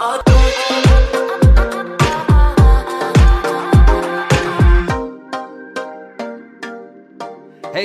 Hey,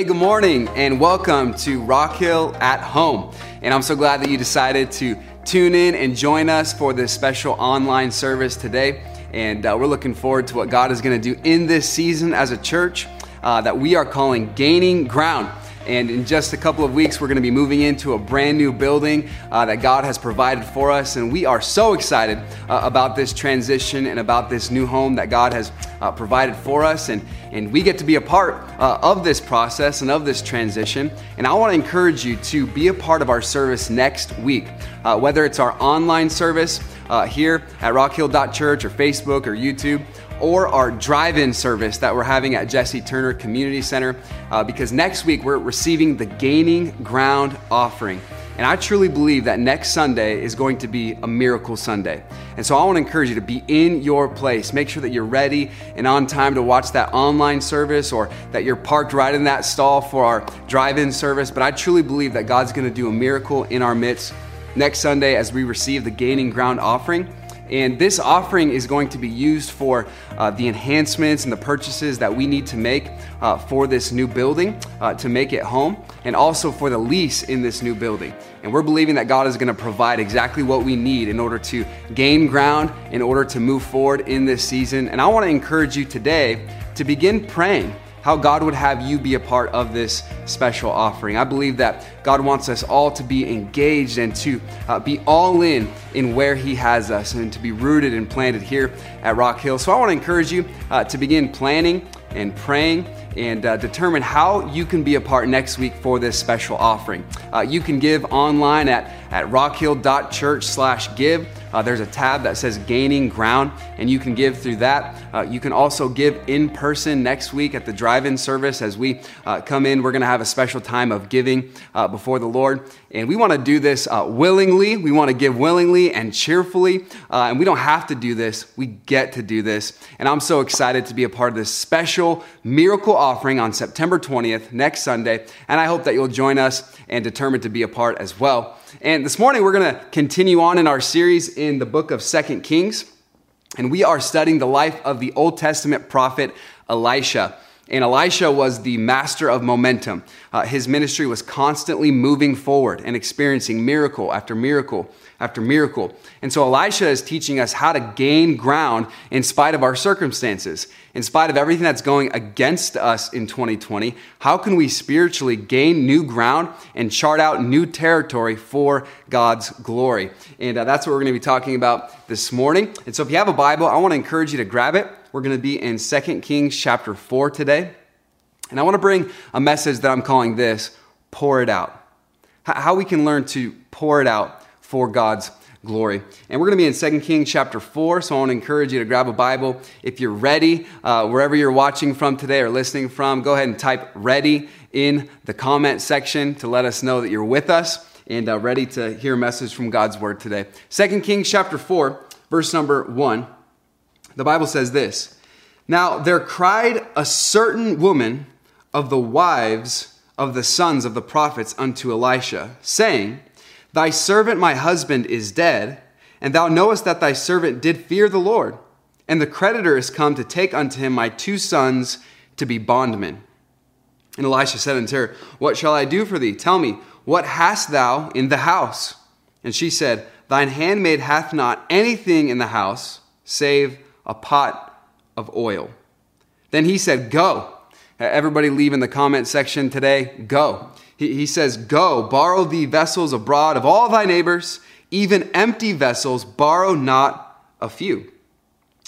good morning, and welcome to Rock Hill at Home. And I'm so glad that you decided to tune in and join us for this special online service today. And uh, we're looking forward to what God is going to do in this season as a church uh, that we are calling Gaining Ground. And in just a couple of weeks, we're to be moving into a brand new building uh, that God has provided for us. And we are so excited uh, about this transition and about this new home that God has uh, provided for us. And, and we get to be a part uh, of this process and of this transition. And I want to encourage you to be a part of our service next week, uh, whether it's our online service uh, here at rockhill.church or Facebook or YouTube or our drive in service that we're having at Jesse Turner Community Center uh, because next week we're receiving the Gaining Ground offering. And I truly believe that next Sunday is going to be a miracle Sunday. And so I want to encourage you to be in your place. Make sure that you're ready and on time to watch that online service or that you're parked right in that stall for our drive in service. But I truly believe that God's going to do a miracle in our midst next Sunday as we receive the Gaining Ground offering. And this offering is going to be used for uh, the enhancements and the purchases that we need to make uh, for this new building uh, to make it home, and also for the lease in this new building. And we're believing that God is going to provide exactly what we need in order to gain ground, in order to move forward in this season. And I want to encourage you today to begin praying how God would have you be a part of this special offering. I believe that God wants us all to be engaged and to uh, be all in in where He has us and to be rooted and planted here at Rock Hill. So I want to encourage you uh, to begin planning and praying and uh, determine how you can be a part next week for this special offering. Uh, you can give online at, at rockhill.church slash give. Uh, there's a tab that says Gaining Ground, and you can give through that. Uh, you can also give in person next week at the drive in service. As we uh, come in, we're going to have a special time of giving uh, before the Lord. And we want to do this uh, willingly. We want to give willingly and cheerfully. Uh, and we don't have to do this, we get to do this. And I'm so excited to be a part of this special miracle offering on September 20th, next Sunday. And I hope that you'll join us and determined to be a part as well. And this morning, we're going to continue on in our series in the book of Second Kings. And we are studying the life of the Old Testament prophet Elisha. And Elisha was the master of momentum. Uh, his ministry was constantly moving forward and experiencing miracle after miracle after miracle. And so Elisha is teaching us how to gain ground in spite of our circumstances, in spite of everything that's going against us in 2020. How can we spiritually gain new ground and chart out new territory for God's glory? And uh, that's what we're going to be talking about this morning. And so if you have a Bible, I want to encourage you to grab it. We're going to be in 2 Kings chapter 4 today. And I want to bring a message that I'm calling this Pour It Out. How we can learn to pour it out for God's glory. And we're going to be in 2 Kings chapter 4, so I want to encourage you to grab a Bible. If you're ready, uh, wherever you're watching from today or listening from, go ahead and type ready in the comment section to let us know that you're with us and uh, ready to hear a message from God's word today. 2 Kings chapter 4, verse number 1 the Bible says this Now there cried a certain woman of the wives of the sons of the prophets unto Elisha, saying, Thy servant my husband is dead, and thou knowest that thy servant did fear the Lord. And the creditor is come to take unto him my two sons to be bondmen. And Elisha said unto her, What shall I do for thee? Tell me, what hast thou in the house? And she said, Thine handmaid hath not anything in the house, save a pot of oil. Then he said, Go. Uh, everybody leave in the comment section today, go. He, says, Go, borrow thee vessels abroad of all thy neighbors, even empty vessels, borrow not a few.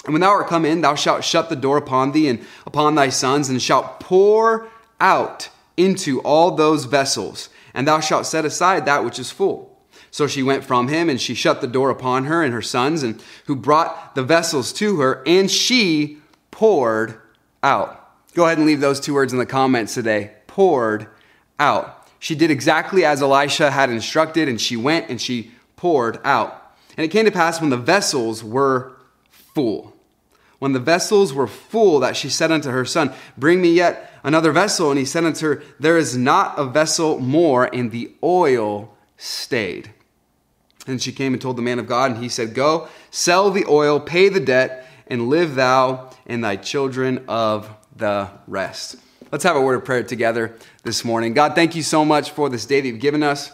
And when thou art come in, thou shalt shut the door upon thee and upon thy sons, and shalt pour out into all those vessels, and thou shalt set aside that which is full. So she went from him, and she shut the door upon her and her sons, and who brought the vessels to her, and she poured out. Go ahead and leave those two words in the comments today. Poured out. She did exactly as Elisha had instructed, and she went and she poured out. And it came to pass when the vessels were full. When the vessels were full, that she said unto her son, Bring me yet another vessel. And he said unto her, There is not a vessel more, and the oil stayed. And she came and told the man of God, and he said, Go, sell the oil, pay the debt, and live thou and thy children of the rest. Let's have a word of prayer together this morning. God, thank you so much for this day that you've given us.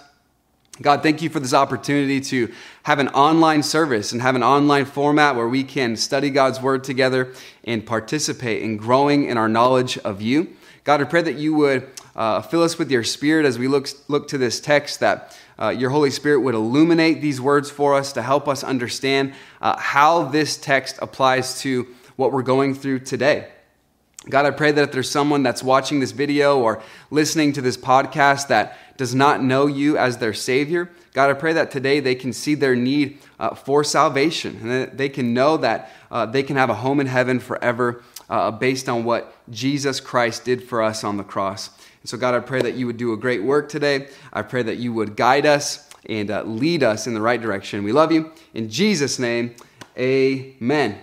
God, thank you for this opportunity to have an online service and have an online format where we can study God's word together and participate in growing in our knowledge of you. God, I pray that you would uh, fill us with your spirit as we look, look to this text, that uh, your Holy Spirit would illuminate these words for us to help us understand uh, how this text applies to what we're going through today. God, I pray that if there's someone that's watching this video or listening to this podcast that does not know you as their Savior, God, I pray that today they can see their need uh, for salvation and that they can know that uh, they can have a home in heaven forever uh, based on what Jesus Christ did for us on the cross. And so, God, I pray that you would do a great work today. I pray that you would guide us and uh, lead us in the right direction. We love you. In Jesus' name, amen.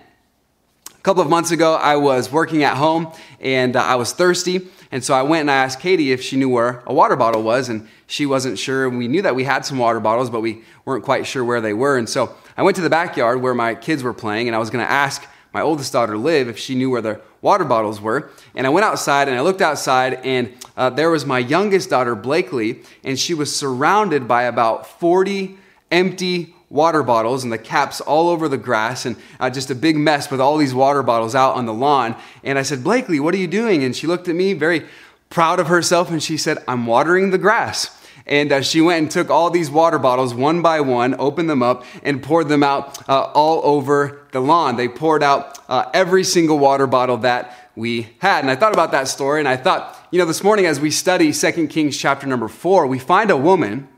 A couple of months ago, I was working at home and uh, I was thirsty. And so I went and I asked Katie if she knew where a water bottle was, and she wasn't sure. We knew that we had some water bottles, but we weren't quite sure where they were. And so I went to the backyard where my kids were playing, and I was going to ask my oldest daughter, Liv, if she knew where the water bottles were. And I went outside and I looked outside, and uh, there was my youngest daughter, Blakely, and she was surrounded by about 40 empty water bottles and the caps all over the grass and uh, just a big mess with all these water bottles out on the lawn. And I said, Blakely, what are you doing? And she looked at me very proud of herself and she said, I'm watering the grass. And uh, she went and took all these water bottles one by one, opened them up, and poured them out uh, all over the lawn. They poured out uh, every single water bottle that we had. And I thought about that story, and I thought, you know, this morning as we study 2 Kings chapter number 4, we find a woman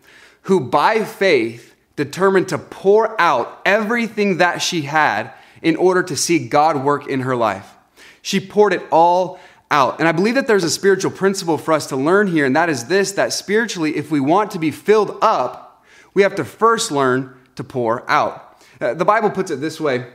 who by faith determined to pour out everything that she had in order to see God work in her life. She poured it all out. And I believe that there's a spiritual principle for us to learn here, and that is this that spiritually, if we want to be filled up, we have to first learn to pour out. Uh, the Bible puts it this way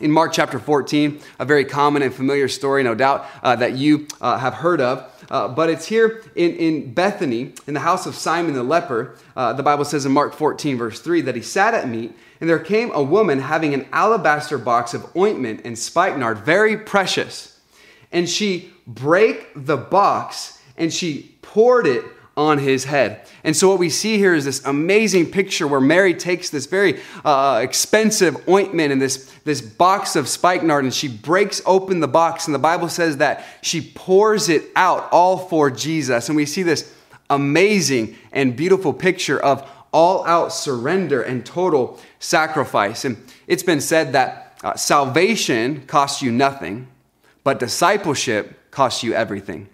in Mark chapter 14, a very common and familiar story, no doubt, uh, that you uh, have heard of. Uh, but it's here in, in Bethany, in the house of Simon the leper. Uh, the Bible says in Mark 14, verse 3, that he sat at meat, and there came a woman having an alabaster box of ointment and spikenard, very precious. And she break the box, and she poured it on his head. And so, what we see here is this amazing picture where Mary takes this very uh, expensive ointment and this, this box of spikenard and she breaks open the box. And the Bible says that she pours it out all for Jesus. And we see this amazing and beautiful picture of all out surrender and total sacrifice. And it's been said that uh, salvation costs you nothing, but discipleship costs you everything.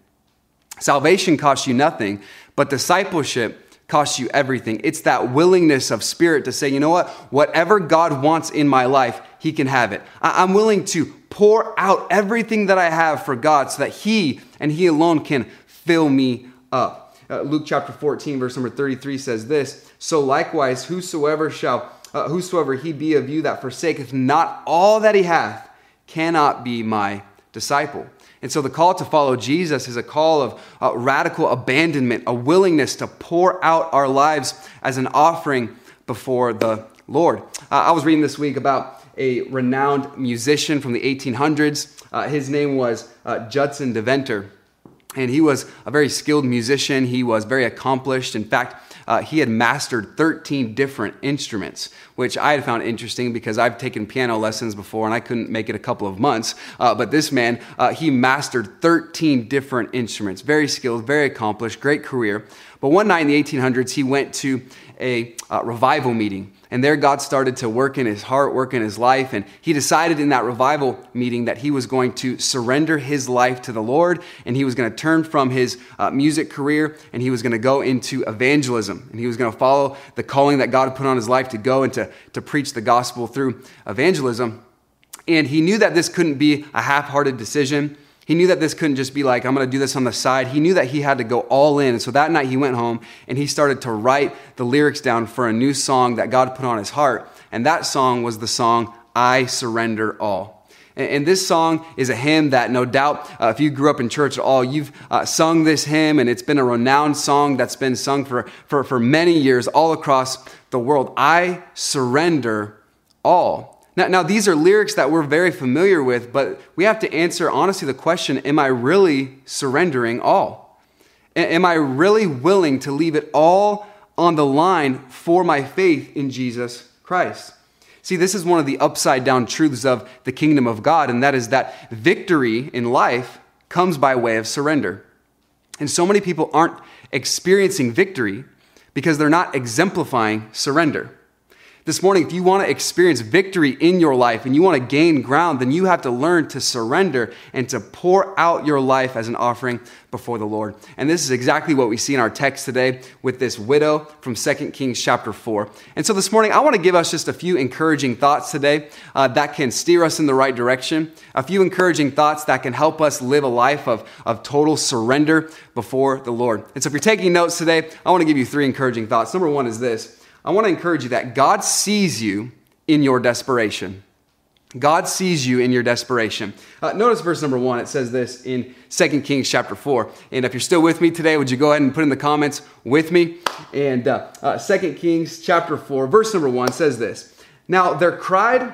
Salvation costs you nothing, but discipleship costs you everything. It's that willingness of spirit to say, you know what? Whatever God wants in my life, He can have it. I'm willing to pour out everything that I have for God so that He and He alone can fill me up. Uh, Luke chapter 14, verse number 33 says this So likewise, whosoever shall, uh, whosoever he be of you that forsaketh not all that he hath, cannot be my disciple. And so the call to follow Jesus is a call of uh, radical abandonment, a willingness to pour out our lives as an offering before the Lord. Uh, I was reading this week about a renowned musician from the 1800s. Uh, his name was uh, Judson DeVenter. And he was a very skilled musician. He was very accomplished. In fact, uh, he had mastered 13 different instruments, which I had found interesting because I've taken piano lessons before and I couldn't make it a couple of months. Uh, but this man, uh, he mastered 13 different instruments. Very skilled, very accomplished, great career. But one night in the 1800s, he went to a uh, revival meeting. And there, God started to work in his heart, work in his life. And he decided in that revival meeting that he was going to surrender his life to the Lord and he was going to turn from his uh, music career and he was going to go into evangelism. And he was going to follow the calling that God put on his life to go and to, to preach the gospel through evangelism. And he knew that this couldn't be a half hearted decision. He knew that this couldn't just be like, I'm going to do this on the side. He knew that he had to go all in. And so that night he went home and he started to write the lyrics down for a new song that God put on his heart. And that song was the song, I Surrender All. And this song is a hymn that no doubt, uh, if you grew up in church at all, you've uh, sung this hymn, and it's been a renowned song that's been sung for, for, for many years all across the world. I surrender all. Now, now, these are lyrics that we're very familiar with, but we have to answer honestly the question Am I really surrendering all? Am I really willing to leave it all on the line for my faith in Jesus Christ? See, this is one of the upside down truths of the kingdom of God, and that is that victory in life comes by way of surrender. And so many people aren't experiencing victory because they're not exemplifying surrender. This morning, if you want to experience victory in your life and you want to gain ground, then you have to learn to surrender and to pour out your life as an offering before the Lord. And this is exactly what we see in our text today with this widow from 2 Kings chapter 4. And so this morning, I want to give us just a few encouraging thoughts today uh, that can steer us in the right direction, a few encouraging thoughts that can help us live a life of, of total surrender before the Lord. And so if you're taking notes today, I want to give you three encouraging thoughts. Number one is this. I want to encourage you that God sees you in your desperation. God sees you in your desperation. Uh, notice verse number one. It says this in 2 Kings chapter 4. And if you're still with me today, would you go ahead and put in the comments with me? And uh, uh, 2 Kings chapter 4, verse number 1 says this Now there cried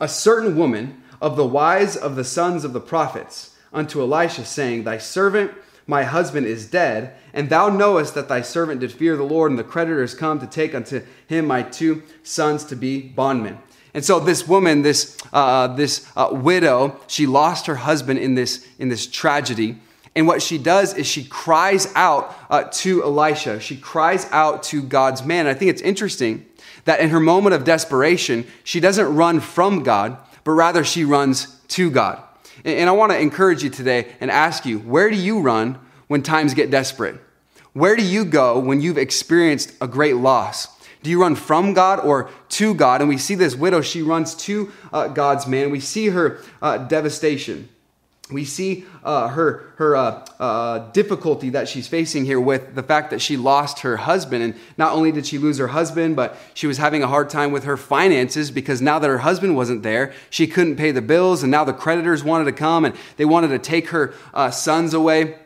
a certain woman of the wives of the sons of the prophets unto Elisha, saying, Thy servant my husband is dead, and thou knowest that thy servant did fear the Lord, and the creditors come to take unto him my two sons to be bondmen. And so this woman, this, uh, this uh, widow, she lost her husband in this, in this tragedy. And what she does is she cries out uh, to Elisha. She cries out to God's man. I think it's interesting that in her moment of desperation, she doesn't run from God, but rather she runs to God. And I want to encourage you today and ask you where do you run when times get desperate? Where do you go when you've experienced a great loss? Do you run from God or to God? And we see this widow, she runs to uh, God's man. We see her uh, devastation we see uh, her, her uh, uh, difficulty that she's facing here with the fact that she lost her husband. And not only did she lose her husband, but she was having a hard time with her finances because now that her husband wasn't there, she couldn't pay the bills. And now the creditors wanted to come and they wanted to take her uh, sons away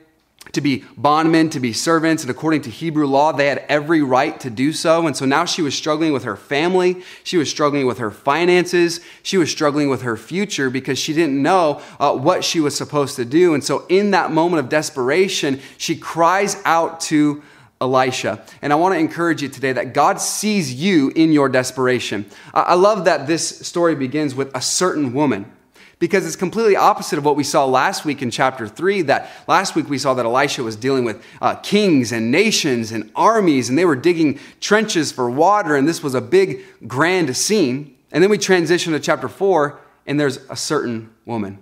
to be bondmen, to be servants, and according to Hebrew law, they had every right to do so. And so now she was struggling with her family, she was struggling with her finances, she was struggling with her future because she didn't know uh, what she was supposed to do. And so, in that moment of desperation, she cries out to Elisha. And I want to encourage you today that God sees you in your desperation. I love that this story begins with a certain woman because it's completely opposite of what we saw last week in chapter 3 that last week we saw that elisha was dealing with uh, kings and nations and armies and they were digging trenches for water and this was a big grand scene. And then we transition to chapter 4 and there's a certain woman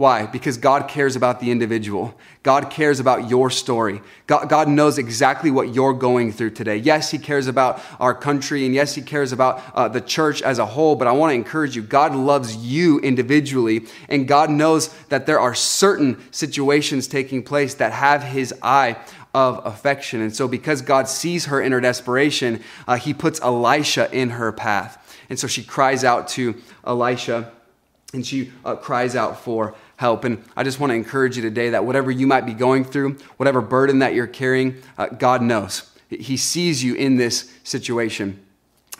why? Because God cares about the individual. God cares about your story. God, God, knows exactly what you're going through today. Yes, He cares about our country, and yes, He cares about uh, the church as a whole, but I want to encourage you God loves you individually, and God knows that there are certain situations taking place that have His eye of affection. And so, because God sees her in her desperation, uh, He puts Elisha in her path. And so she cries out to Elisha and she uh, cries out for help. And I just want to encourage you today that whatever you might be going through, whatever burden that you're carrying, uh, God knows. He sees you in this situation.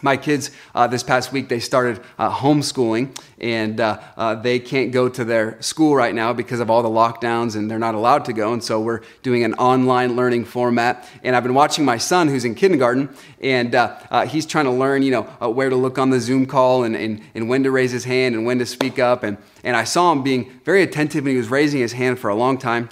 My kids uh, this past week, they started uh, homeschooling, and uh, uh, they can't go to their school right now because of all the lockdowns, and they're not allowed to go. And so we're doing an online learning format. And I've been watching my son, who's in kindergarten, and uh, uh, he's trying to learn, you know, where to look on the Zoom call and, and, and when to raise his hand and when to speak up. And, and I saw him being very attentive, and he was raising his hand for a long time.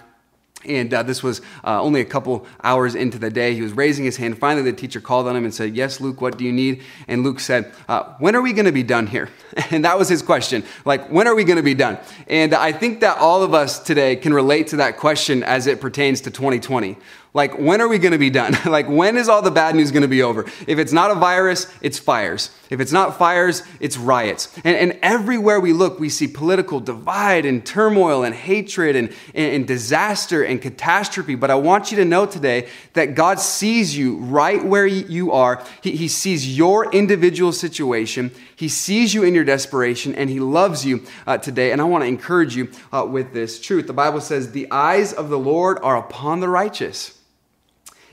And uh, this was uh, only a couple hours into the day. He was raising his hand. Finally, the teacher called on him and said, Yes, Luke, what do you need? And Luke said, uh, When are we going to be done here? And that was his question. Like, when are we going to be done? And I think that all of us today can relate to that question as it pertains to 2020. Like, when are we going to be done? like, when is all the bad news going to be over? If it's not a virus, it's fires. If it's not fires, it's riots. And, and everywhere we look, we see political divide and turmoil and hatred and, and, and disaster and catastrophe. But I want you to know today that God sees you right where you are. He, he sees your individual situation. He sees you in your desperation and he loves you uh, today. And I want to encourage you uh, with this truth. The Bible says, The eyes of the Lord are upon the righteous,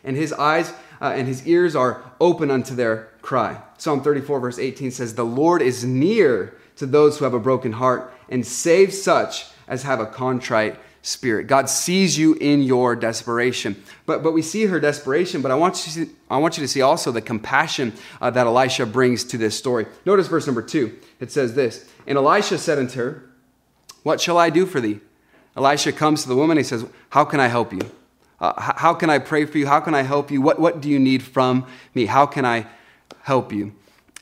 and his eyes uh, and his ears are open unto their cry. Psalm 34, verse 18 says, The Lord is near to those who have a broken heart and saves such as have a contrite spirit. God sees you in your desperation. But, but we see her desperation, but I want you to see, I want you to see also the compassion uh, that Elisha brings to this story. Notice verse number two. It says this And Elisha said unto her, What shall I do for thee? Elisha comes to the woman. And he says, How can I help you? Uh, how can I pray for you? How can I help you? What, what do you need from me? How can I help you?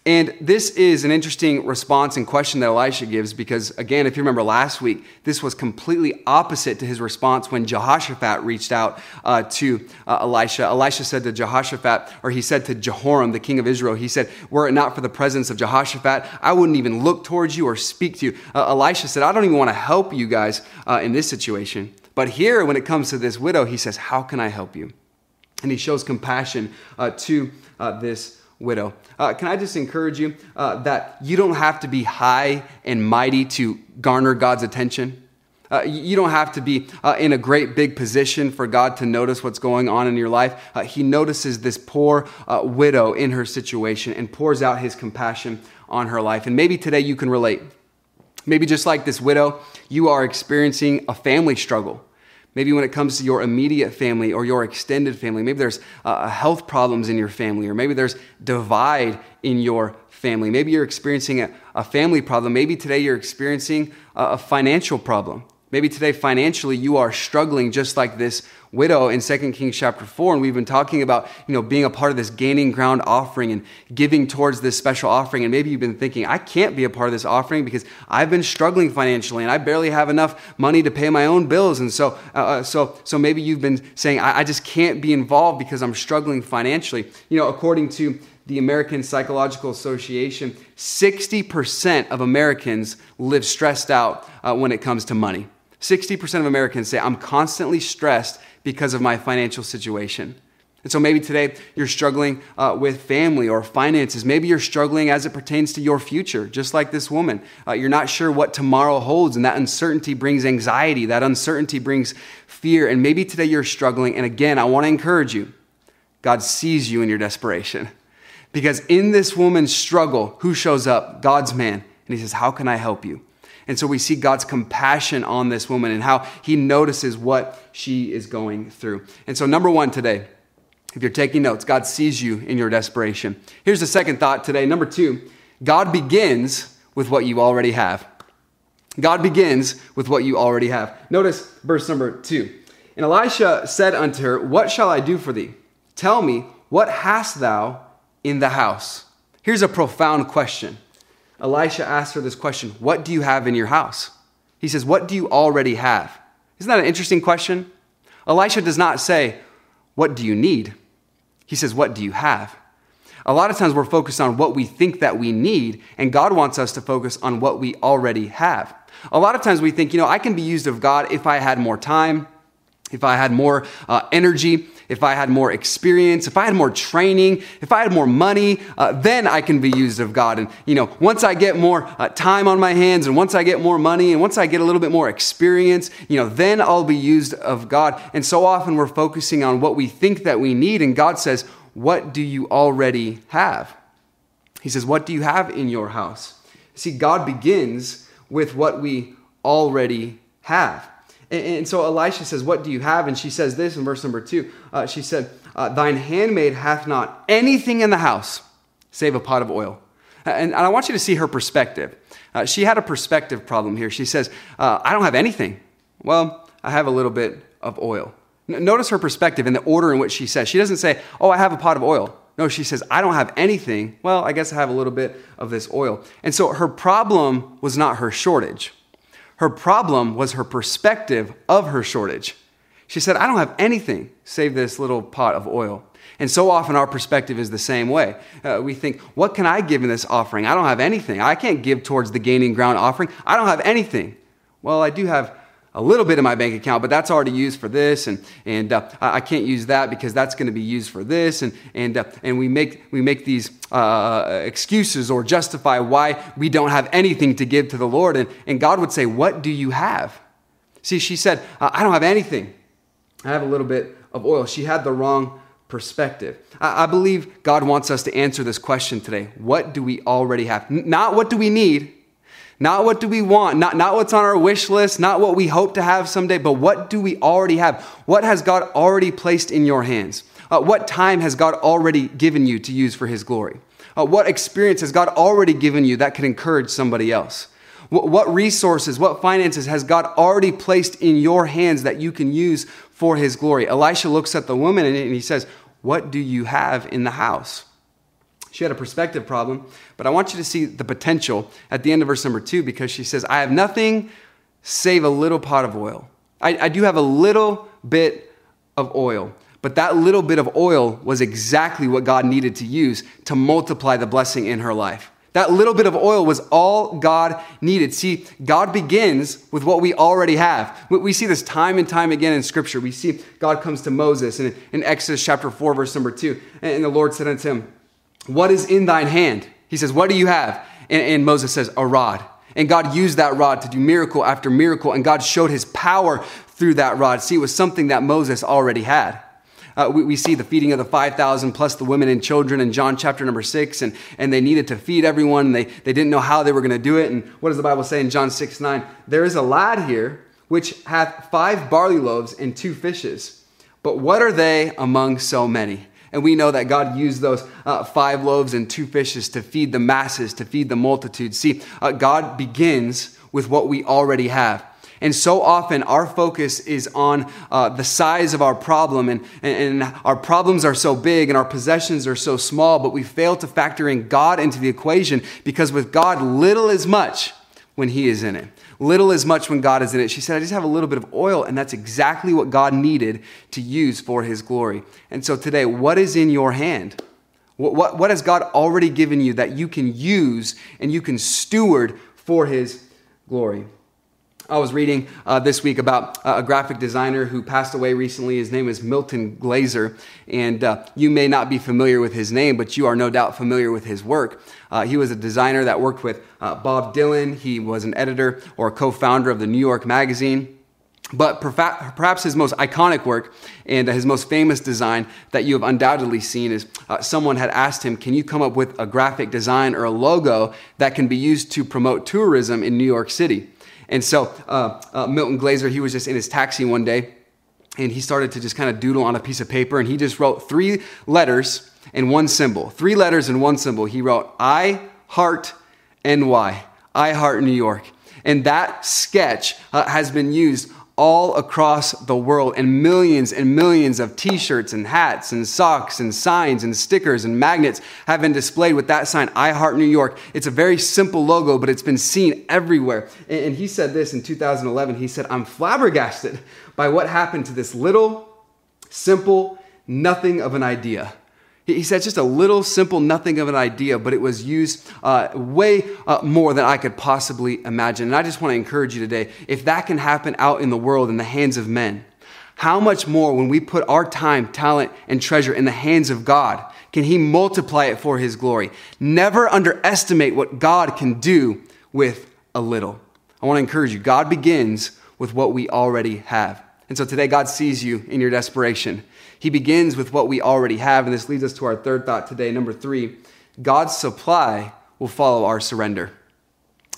And this is an interesting response and question that Elisha gives because, again, if you remember last week, this was completely opposite to his response when Jehoshaphat reached out uh, to uh, Elisha. Elisha said to Jehoshaphat, or he said to Jehoram, the king of Israel, he said, Were it not for the presence of Jehoshaphat, I wouldn't even look towards you or speak to you. Uh, Elisha said, I don't even want to help you guys uh, in this situation. But here, when it comes to this widow, he says, How can I help you? And he shows compassion uh, to uh, this widow. Uh, can I just encourage you uh, that you don't have to be high and mighty to garner God's attention? Uh, you don't have to be uh, in a great big position for God to notice what's going on in your life. Uh, he notices this poor uh, widow in her situation and pours out his compassion on her life. And maybe today you can relate. Maybe just like this widow, you are experiencing a family struggle. Maybe when it comes to your immediate family or your extended family, maybe there's uh, health problems in your family, or maybe there's divide in your family. Maybe you're experiencing a, a family problem. Maybe today you're experiencing a, a financial problem. Maybe today financially you are struggling just like this widow in 2 Kings chapter 4 and we've been talking about, you know, being a part of this gaining ground offering and giving towards this special offering and maybe you've been thinking I can't be a part of this offering because I've been struggling financially and I barely have enough money to pay my own bills and so uh, uh so so maybe you've been saying I, I just can't be involved because I'm struggling financially. You know, according to the American Psychological Association, 60% of Americans live stressed out uh, when it comes to money. 60% of Americans say, I'm constantly stressed because of my financial situation. And so maybe today you're struggling uh, with family or finances. Maybe you're struggling as it pertains to your future, just like this woman. Uh, you're not sure what tomorrow holds, and that uncertainty brings anxiety. That uncertainty brings fear. And maybe today you're struggling. And again, I want to encourage you God sees you in your desperation. Because in this woman's struggle, who shows up? God's man. And he says, How can I help you? And so we see God's compassion on this woman and how he notices what she is going through. And so, number one today, if you're taking notes, God sees you in your desperation. Here's the second thought today. Number two, God begins with what you already have. God begins with what you already have. Notice verse number two. And Elisha said unto her, What shall I do for thee? Tell me, what hast thou in the house? Here's a profound question. Elisha asks her this question What do you have in your house? He says, What do you already have? Isn't that an interesting question? Elisha does not say, What do you need? He says, What do you have? A lot of times we're focused on what we think that we need, and God wants us to focus on what we already have. A lot of times we think, you know, I can be used of God if I had more time, if I had more uh, energy, if I had more experience, if I had more training, if I had more money, uh, then I can be used of God. And, you know, once I get more uh, time on my hands and once I get more money and once I get a little bit more experience, you know, then I'll be used of God. And so often we're focusing on what we think that we need. And God says, What do you already have? He says, What do you have in your house? See, God begins with what we already have. And, and, so Elisha says, What do you have? And she says this in verse number two. Uh, she said, uh, Thine handmaid hath not anything in the house save a pot of oil. And, and I want you to see her perspective. Uh, she had a perspective problem here. She says, uh, I don't have anything. Well, I have a little bit of oil. N- notice her perspective in the order in which she says. She doesn't say, Oh, I have a pot of oil. No, she says, I don't have anything. Well, I guess I have a little bit of this oil. And so her problem was not her shortage. Her problem was her perspective of her shortage. She said, I don't have anything save this little pot of oil. And so often our perspective is the same way. Uh, we think, what can I give in this offering? I don't have anything. I can't give towards the gaining ground offering. I don't have anything. Well, I do have a little bit in my bank account, but that's already used for this, and and uh, I can't use that because that's going to be used for this, and and uh, and we make we make these uh, excuses or justify why we don't have anything to give to the Lord, and and God would say, "What do you have?" See, she said, "I don't have anything. I have a little bit of oil." She had the wrong perspective. I, I believe God wants us to answer this question today. What do we already have? N- not what do we need not what do we want, not, not what's on our wish list, not what we hope to have someday, but what do we already have? What has God already placed in your hands? Uh, what time has God already given you to use for His glory? Uh, what experience has God already given you that could encourage somebody else? What, what resources, what finances has God already placed in your hands that you can use for His glory? Elisha looks at the woman and he says, What do you have in the house? She had a perspective problem, but I want you to see the potential at the end of verse number two because she says, I have nothing save a little pot of oil. I, I do have a little bit of oil, but that little bit of oil was exactly what God needed to use to multiply the blessing in her life. That little bit of oil was all God needed. See, God begins with what we already have. We see this time and time again in Scripture. We see God comes to Moses in, in Exodus chapter 4, verse number 2, and the Lord said unto him, what is in thine hand? He says, What do you have? And, and, Moses says, A rod. And God used that rod to do miracle after miracle, and God showed his power through that rod. See, it was something that Moses already had. Uh, we, we, see the feeding of the 5,000 plus the women and children in John chapter number 6, and, and they needed to feed everyone, and they, they didn't know how they were going to do it. And what does the Bible say in John 6 9? There is a lad here which hath five barley loaves and two fishes. But what are they among so many? And we know that God used those uh, five loaves and two fishes to feed the masses, to feed the multitude. See, uh, God begins with what we already have. And so often our focus is on uh, the size of our problem, and, and, and our problems are so big and our possessions are so small, but we fail to factor in God into the equation because with God, little is much when He is in it. Little is much when God is in it. She said, I just have a little bit of oil, and that's exactly what God needed to use for his glory. And so today, what is in your hand? What, what, what has God already given you that you can use and you can steward for his glory? I was reading uh, this week about uh, a graphic designer who passed away recently. His name is Milton Glaser, and uh, you may not be familiar with his name, but you are no doubt familiar with his work. Uh, he was a designer that worked with uh, Bob Dylan. He was an editor or co founder of the New York Magazine. But perhaps his most iconic work and his most famous design that you have undoubtedly seen is uh, someone had asked him, Can you come up with a graphic design or a logo that can be used to promote tourism in New York City? And so uh, uh, Milton Glaser, he was just in his taxi one day and he started to just kind of doodle on a piece of paper and he just wrote three letters and one symbol. Three letters and one symbol. He wrote I heart NY. I heart New York. And that sketch uh, has been used all across the world, and millions and millions of t shirts and hats and socks and signs and stickers and magnets have been displayed with that sign, I Heart New York. It's a very simple logo, but it's been seen everywhere. And he said this in 2011. He said, I'm flabbergasted by what happened to this little, simple, nothing of an idea. He said just a little simple nothing of an idea, but it was used uh, way uh, more than I could possibly imagine. And I just want to encourage you today if that can happen out in the world in the hands of men, how much more when we put our time, talent, and treasure in the hands of God can He multiply it for His glory? Never underestimate what God can do with a little. I want to encourage you God begins with what we already have. And so today, God sees you in your desperation. He begins with what we already have. And this leads us to our third thought today. Number three God's supply will follow our surrender.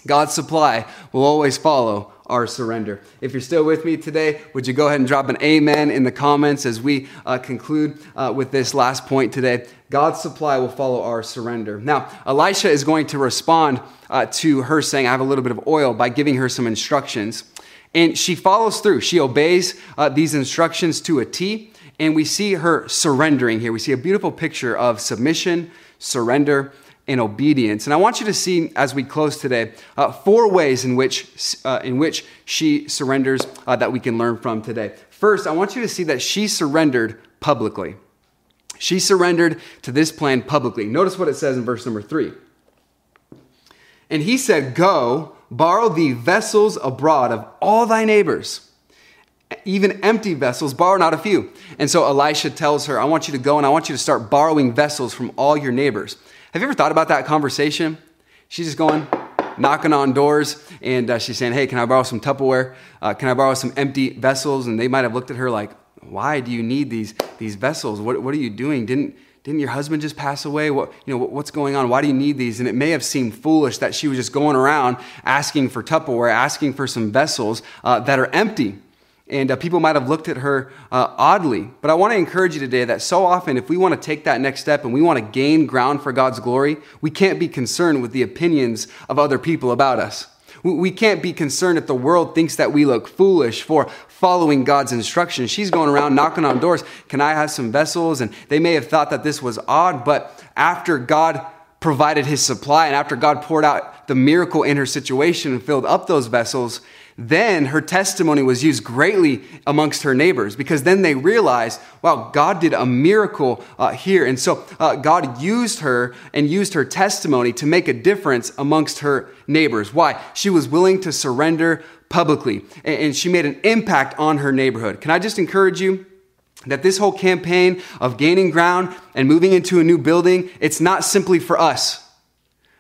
God's supply will always follow our surrender. If you're still with me today, would you go ahead and drop an amen in the comments as we uh, conclude uh, with this last point today? God's supply will follow our surrender. Now, Elisha is going to respond uh, to her saying, I have a little bit of oil by giving her some instructions. And she follows through. She obeys uh, these instructions to a T. And we see her surrendering here. We see a beautiful picture of submission, surrender, and obedience. And I want you to see as we close today uh, four ways in which, uh, in which she surrenders uh, that we can learn from today. First, I want you to see that she surrendered publicly. She surrendered to this plan publicly. Notice what it says in verse number three. And he said, Go, borrow the vessels abroad of all thy neighbors, even empty vessels, borrow not a few. And so Elisha tells her, I want you to go and I want you to start borrowing vessels from all your neighbors. Have you ever thought about that conversation? She's just going, knocking on doors, and uh, she's saying, Hey, can I borrow some Tupperware? Uh, can I borrow some empty vessels? And they might have looked at her like, Why do you need these, these vessels? What, what are you doing? Didn't, didn't your husband just pass away? What, you know, what's going on? Why do you need these? And it may have seemed foolish that she was just going around asking for Tupperware, asking for some vessels uh, that are empty. And uh, people might have looked at her uh, oddly. But I want to encourage you today that so often, if we want to take that next step and we want to gain ground for God's glory, we can't be concerned with the opinions of other people about us. We can't be concerned if the world thinks that we look foolish for following God's instructions. She's going around knocking on doors. Can I have some vessels? And they may have thought that this was odd, but after God provided his supply and after God poured out the miracle in her situation and filled up those vessels, then her testimony was used greatly amongst her neighbors because then they realized, wow, God did a miracle uh, here. And so uh, God used her and used her testimony to make a difference amongst her neighbors. Why? She was willing to surrender publicly and, she made an impact on her neighborhood. Can I just encourage you? That this whole campaign of gaining ground and moving into a new building, it's not simply for us.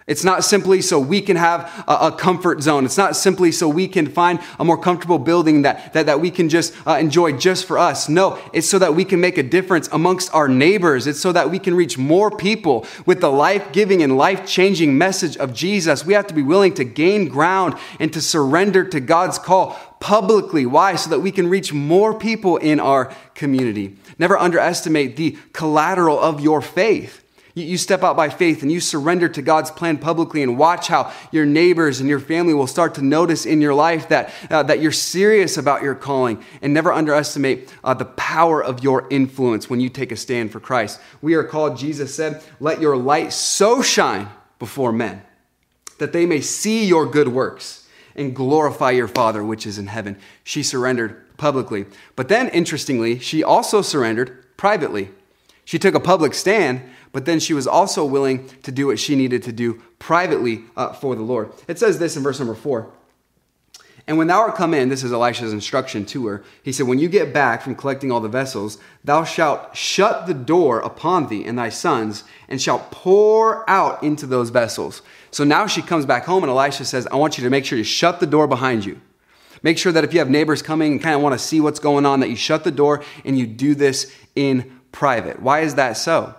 It's not simply so we can have a, a, comfort zone. It's not simply so we can find a more comfortable building that, that, that we can just uh, enjoy just for us. No, it's so that we can make a difference amongst our neighbors. It's so that we can reach more people with the life giving and life changing message of Jesus. We have to be willing to gain ground and to surrender to God's call publicly. Why? So that we can reach more people in our community. Never underestimate the collateral of your faith. You, step out by faith and you surrender to God's plan publicly and watch how your neighbors and your family will start to notice in your life that, uh, that you're serious about your calling. And never underestimate uh, the power of your influence when you take a stand for Christ. We are called, Jesus said, let your light so shine before men that they may see your good works and glorify your Father which is in heaven. She surrendered publicly. But then, interestingly, she also surrendered privately. She took a public stand, but then she was also willing to do what she needed to do privately uh, for the Lord. It says this in verse number four. And when thou art come in, this is Elisha's instruction to her, he said, When you get back from collecting all the vessels, thou shalt shut the door upon thee and thy sons, and shalt pour out into those vessels. So now she comes back home, and Elisha says, I want you to make sure you shut the door behind you. Make sure that if you have neighbors coming and kind of want to see what's going on, that you shut the door and you do this in private. Why is that so?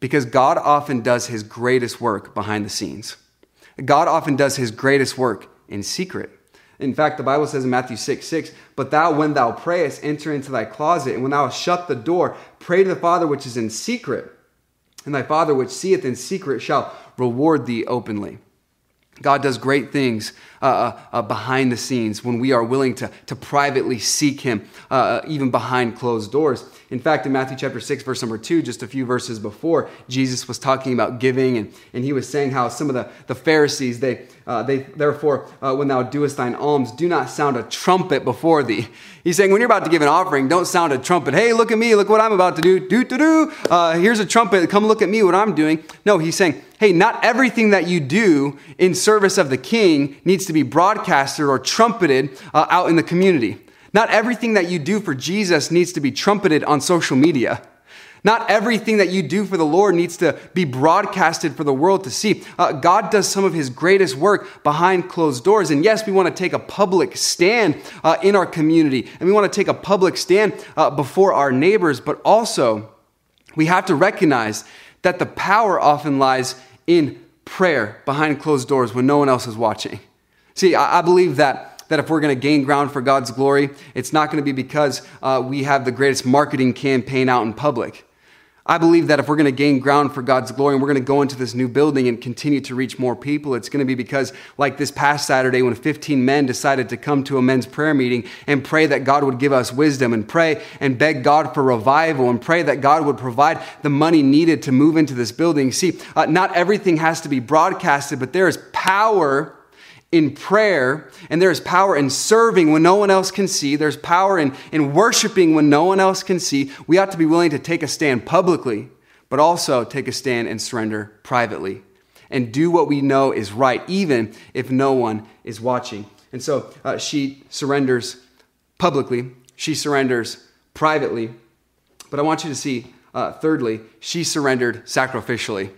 Because God often does his greatest work behind the scenes. God often does his greatest work in secret. In fact, the Bible says in Matthew 6 6, But thou, when thou prayest, enter into thy closet, and when thou shut the door, pray to the Father which is in secret, and thy Father which seeth in secret shall reward thee openly. God does great things uh, uh, uh, behind the scenes when we are willing to, to privately seek Him, uh, uh, even behind closed doors. In fact, in Matthew chapter 6, verse number 2, just a few verses before, Jesus was talking about giving, and, and he was saying how some of the, the Pharisees, they, uh, they therefore, when thou doest thine alms, do not sound a trumpet before thee. He's saying, when you're about to give an offering, don't sound a trumpet. Hey, look at me, look what I'm about to do. Do, do, do. Here's a trumpet, come look at me, what I'm doing. No, he's saying, hey, not everything that you do in service of the king needs to be broadcasted or trumpeted uh, out in the community. Not everything that you do for Jesus needs to be trumpeted on social media. Not everything that you do for the Lord needs to be broadcasted for the world to see. Uh, God does some of his greatest work behind closed doors. And yes, we want to take a public stand uh, in our community and we want to take a public stand uh, before our neighbors, but also we have to recognize that the power often lies in prayer behind closed doors when no one else is watching. See, I, believe that that if we're going to gain ground for God's glory, it's not going to be because uh, we have the greatest marketing campaign out in public. I believe that if we're going to gain ground for God's glory and we're going to go into this new building and continue to reach more people, it's going to be because, like this past Saturday, when 15 men decided to come to a men's prayer meeting and pray that God would give us wisdom and pray and beg God for revival and pray that God would provide the money needed to move into this building. See, uh, not everything has to be broadcasted, but there is power in prayer, and there is power in serving when no one else can see. There's power in, in worshiping when no one else can see. We ought to be willing to take a stand publicly, but also take a stand and surrender privately. and do what we know is right, even if no one is watching. And so uh, she surrenders publicly, she surrenders privately. But I want you to see, uh, thirdly, she surrendered sacrificially.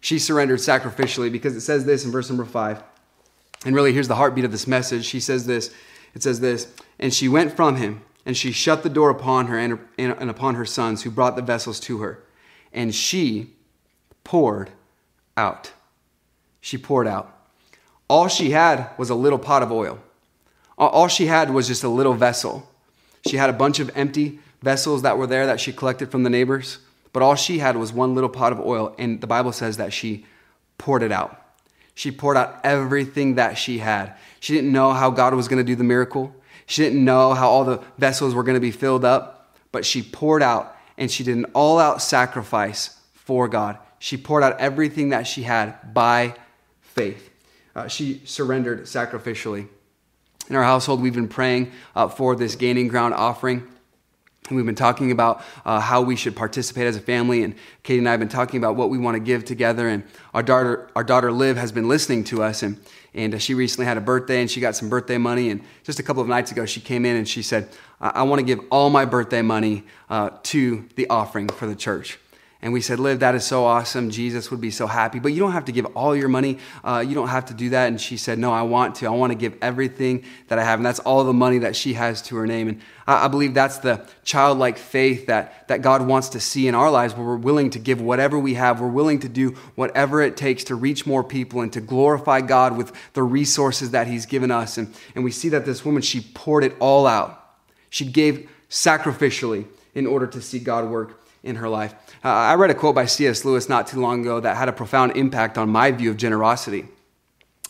She surrendered sacrificially because it says this in verse number five. And really, here's the heartbeat of this message. She says this it says this, and she went from him, and she shut the door upon her and, and upon her sons, who brought the vessels to her. And she poured out. She poured out. All she had was a little pot of oil. All she had was just a little vessel. She had a bunch of empty vessels that were there that she collected from the neighbors, but all she had was one little pot of oil, and the Bible says that she poured it out. She poured out everything that she had. She didn't know how God was going to do the miracle. She didn't know how all the vessels were going to be filled up, but she poured out and she did an all out sacrifice for God. She poured out everything that she had by faith. Uh, she surrendered sacrificially. In our household, we've been praying uh, for this gaining ground offering. We've been talking about uh, how we should participate as a family, and Katie and I have been talking about what we want to give together. And our daughter, our daughter Liv, has been listening to us, and and uh, she recently had a birthday, and she got some birthday money. And just a couple of nights ago, she came in and she said, "I, I want to give all my birthday money uh, to the offering for the church." And we said, Liv, that is so awesome. Jesus would be so happy. But you don't have to give all your money. Uh, you don't have to do that. And she said, No, I want to. I want to give everything that I have. And that's all the money that she has to her name. And I, I believe that's the childlike faith that, that God wants to see in our lives, where we're willing to give whatever we have. We're willing to do whatever it takes to reach more people and to glorify God with the resources that He's given us. And, and we see that this woman, she poured it all out. She gave sacrificially in order to see God work in her life. Uh, I read a quote by C.S. Lewis not too long ago that had a profound impact on my view of generosity.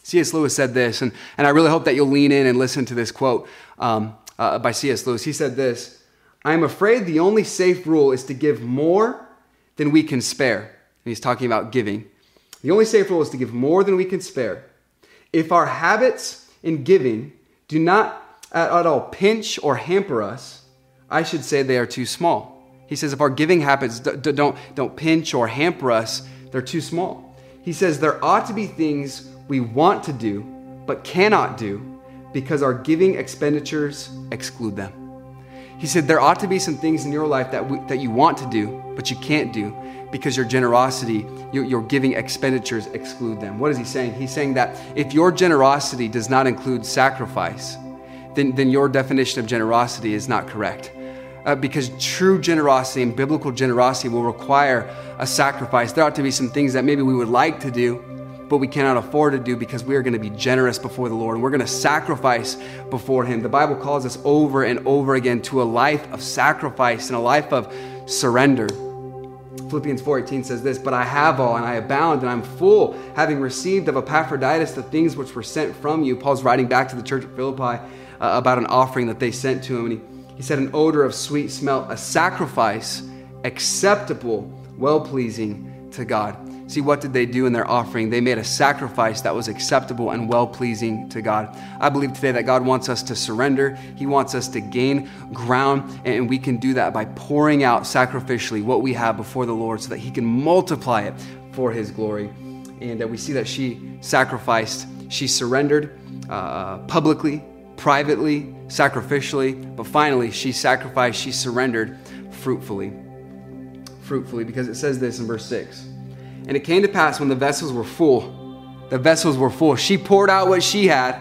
C.S. Lewis said this, and, and I really hope that you'll lean in and listen to this quote um, uh, by C.S. Lewis. He said this I am afraid the only safe rule is to give more than we can spare. And he's talking about giving. The only safe rule is to give more than we can spare. If our habits in giving do not at all pinch or hamper us, I should say they are too small. He says if our giving habits don't, don't pinch or hamper us, they're too small. He says there ought to be things we want to do but cannot do because our giving expenditures exclude them. He said there ought to be some things in your life that, we, that you want to do but you can't do because your generosity, your, your giving expenditures exclude them. What is he saying? He's saying that if your generosity does not include sacrifice, then, then your definition of generosity is not correct uh, because true generosity and biblical generosity will require a sacrifice. There ought to be some things that maybe we would like to do, but we cannot afford to do because we are going to be generous before the Lord and we're going to sacrifice before Him. The Bible calls us over and over again to a life of sacrifice and a life of surrender. Philippians 4:18 says this, "But I have all and I abound and I'm full, having received of Epaphroditus the things which were sent from you." Paul's writing back to the church at Philippi uh, about an offering that they sent to him and he he said, an odor of sweet smell, a sacrifice acceptable, well pleasing to God. See, what did they do in their offering? They made a sacrifice that was acceptable and well pleasing to God. I believe today that God wants us to surrender. He wants us to gain ground, and we can do that by pouring out sacrificially what we have before the Lord so that He can multiply it for His glory. And uh, we see that she sacrificed, she surrendered uh, publicly, privately, sacrificially, but finally she sacrificed, she surrendered fruitfully. Fruitfully, because it says this in verse 6. And it came to pass when the vessels were full, the vessels were full. She poured out what she had,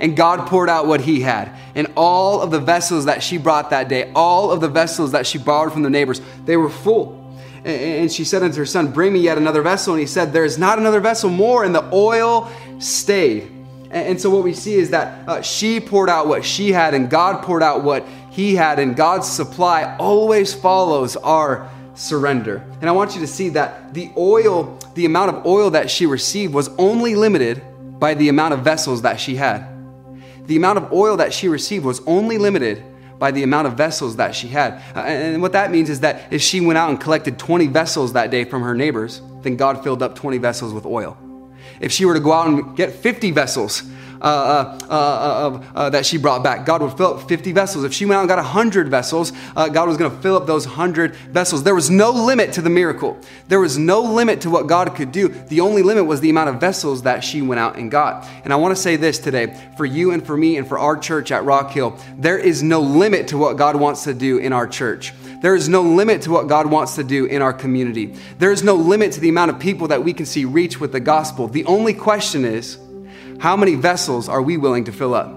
and God poured out what he had. And all of the vessels that she brought that day, all of the vessels that she borrowed from the neighbors, they were full. And she said unto her son, Bring me yet another vessel. And he said, There is not another vessel more. And the oil stayed. And, so what we see is that uh, she poured out what she had, and God poured out what he had, and God's supply always follows our surrender. And I want you to see that the oil, the amount of oil that she received, was only limited by the amount of vessels that she had. The amount of oil that she received was only limited by the amount of vessels that she had. Uh, and what that means is that if she went out and collected 20 vessels that day from her neighbors, then God filled up 20 vessels with oil. If she were to go out and get 50 vessels, uh, uh, uh, uh, that she brought back. God would fill up 50 vessels. If she went out and got 100 vessels, God was going to fill up those 100 vessels. There was no limit to the miracle. There was no limit to what God could do. The only limit was the amount of vessels that she went out and got. And I want to say this today for you and for me and for our church at Rock Hill, there is no limit to what God wants to do in our church. There is no limit to what God wants to do in our community. There is no limit to the amount of people that we can see reach with the gospel. The only question is, how many vessels are we willing to fill up?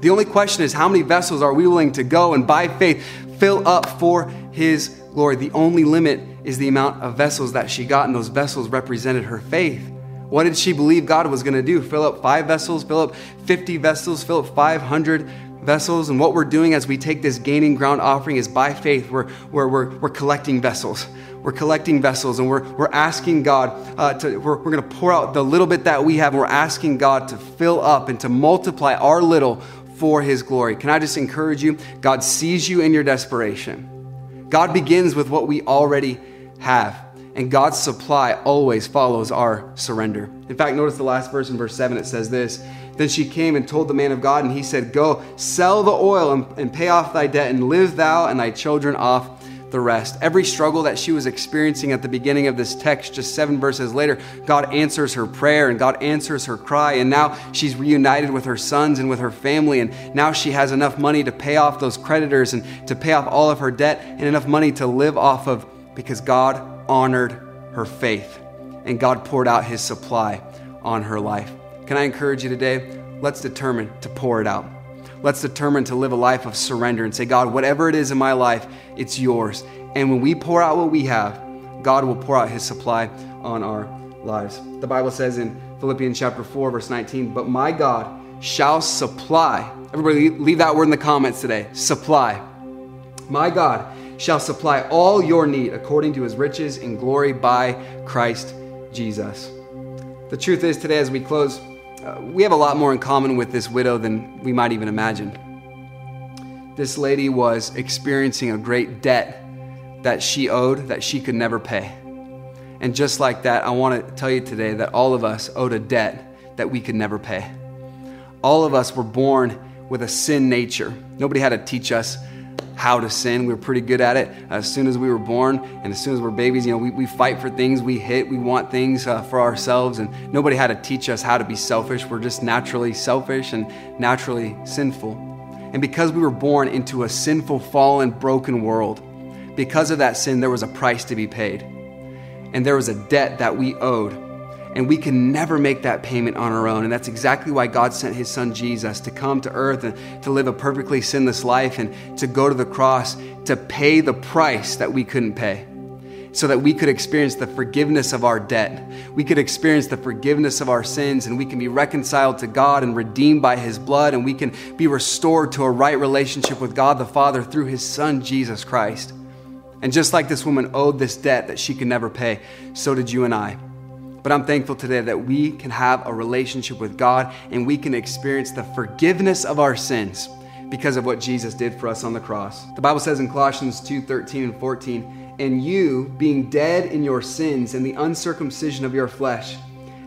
The only question is, how many vessels are we willing to go and by faith fill up for His glory? The only limit is the amount of vessels that she got, and those vessels represented her faith. What did she believe God was going to do? Fill up five vessels, fill up 50 vessels, fill up 500 vessels. And what we're doing as we take this gaining ground offering is by faith, we're, we're, we're, we're collecting vessels. We're collecting vessels and we're, we're asking God uh, to, we're, we're going to pour out the little bit that we have. And we're asking God to fill up and to multiply our little for His glory. Can I just encourage you? God sees you in your desperation. God begins with what we already have. And God's supply always follows our surrender. In fact, notice the last verse in verse 7, it says this then she came and told the man of God, and he said, Go, sell the oil and, and pay off thy debt, and live thou and thy children off the rest. Every struggle that she was experiencing at the beginning of this text, just seven verses later, God answers her prayer and God answers her cry. And now she's reunited with her sons and with her family. And now she has enough money to pay off those creditors and to pay off all of her debt and enough money to live off of because God honored her faith and God poured out his supply on her life. Can I encourage you today? Let's determine to pour it out. Let's determine to live a life of surrender and say, God, whatever it is in my life, it's yours. And when we pour out what we have, God will pour out his supply on our lives. The Bible says in Philippians chapter 4, verse 19, but my God shall supply. Everybody leave that word in the comments today. Supply. My God shall supply all your need according to his riches in glory by Christ Jesus. The truth is, today, as we close, uh, we have a lot more in common with this widow than we might even imagine. This lady was experiencing a great debt that she owed that she could never pay. And just like that, I want to tell you today that all of us owed a debt that we could never pay. All of us were born with a sin nature. Nobody had to teach us how to sin. We were pretty good at it as soon as we were born and as soon as we're babies. You know, we, we fight for things, we hit, we want things uh, for ourselves, and nobody had to teach us how to be selfish. We're just naturally selfish and naturally sinful. And because we were born into a sinful, fallen, broken world, because of that sin, there was a price to be paid. And there was a debt that we owed and we can never make that payment on our own. And that's exactly why God sent his son Jesus to come to earth and to live a perfectly sinless life and to go to the cross to pay the price that we couldn't pay. So that we could experience the forgiveness of our debt. We could experience the forgiveness of our sins, and we can be reconciled to God and redeemed by His blood, and we can be restored to a right relationship with God the Father through His Son, Jesus Christ. And just like this woman owed this debt that she could never pay, so did you and I. But I'm thankful today that we can have a relationship with God and we can experience the forgiveness of our sins because of what Jesus did for us on the cross. The Bible says in Colossians 2 13 and 14, And you, being dead in your sins and the uncircumcision of your flesh,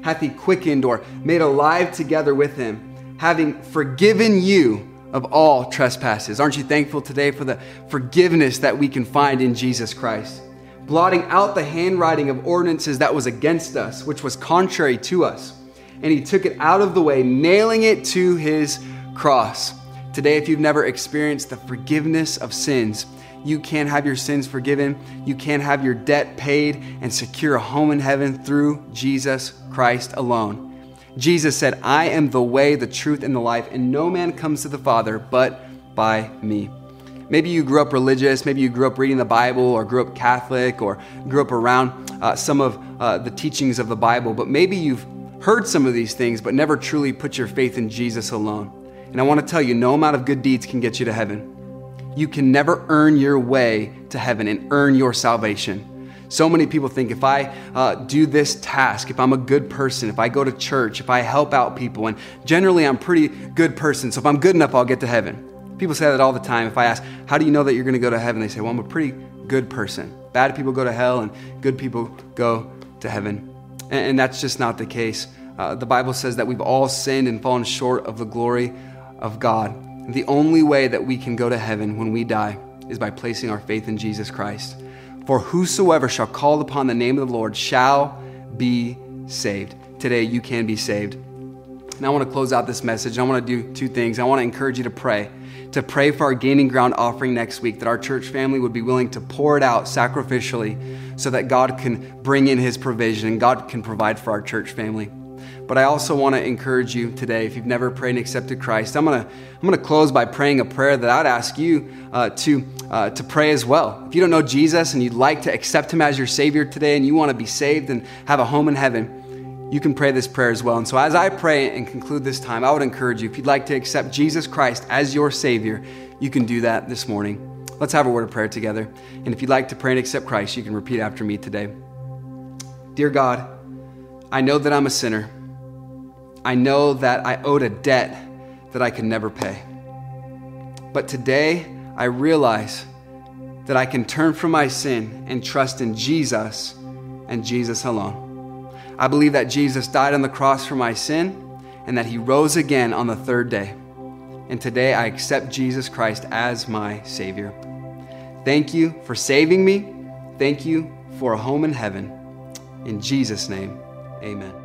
hath he quickened or made alive together with him, having forgiven you of all trespasses. Aren't you thankful today for the forgiveness that we can find in Jesus Christ? Blotting out the handwriting of ordinances that was against us, which was contrary to us. And he took it out of the way, nailing it to his cross. Today, if you've never experienced the forgiveness of sins, you can have your sins forgiven, you can have your debt paid, and secure a home in heaven through Jesus Christ alone. Jesus said, I am the way, the truth, and the life, and no man comes to the Father but by me. Maybe you grew up religious, maybe you grew up reading the Bible, or grew up Catholic, or grew up around uh, some of uh, the teachings of the Bible, but maybe you've heard some of these things, but never truly put your faith in Jesus alone. And I want to tell you, no amount of good deeds can get you to heaven. You can never earn your way to heaven and earn your salvation. So many people think if I uh, do this task, if I'm a good person, if I go to church, if I help out people, and generally I'm a pretty good person, so if I'm good enough, I'll get to heaven. People say that all the time. If I ask, How do you know that you're going to go to heaven? They say, Well, I'm a pretty good person. Bad people go to hell, and good people go to heaven. And, and that's just not the case. uh, the Bible says that we've all sinned and fallen short of the glory of God. The only way that we can go to heaven when we die is by placing our faith in Jesus Christ. For whosoever shall call upon the name of the Lord shall be saved. Today, you can be saved. And I want to close out this message. I want to do two things. I want to encourage you to pray, to pray for our Gaining Ground offering next week, that our church family would be willing to pour it out sacrificially so that God can bring in his provision and God can provide for our church family. But I also want to encourage you today, if you've never prayed and accepted Christ, I'm going to, I'm going to close by praying a prayer that I'd ask you uh, to, uh, to pray as well. If you don't know Jesus and you'd like to accept him as your Savior today and you want to be saved and have a home in heaven, you can pray this prayer as well. And so, as I pray and conclude this time, I would encourage you, if you'd like to accept Jesus Christ as your Savior, you can do that this morning. Let's have a word of prayer together. And if you'd like to pray and accept Christ, you can repeat after me today. Dear God, I know that I'm a sinner. I know that I owed a debt that I could never pay. But today, I realize that I can turn from my sin and trust in Jesus and Jesus alone. I believe that Jesus died on the cross for my sin and that he rose again on the third day. And today I accept Jesus Christ as my Savior. Thank you for saving me. Thank you for a home in heaven. In Jesus' name, amen.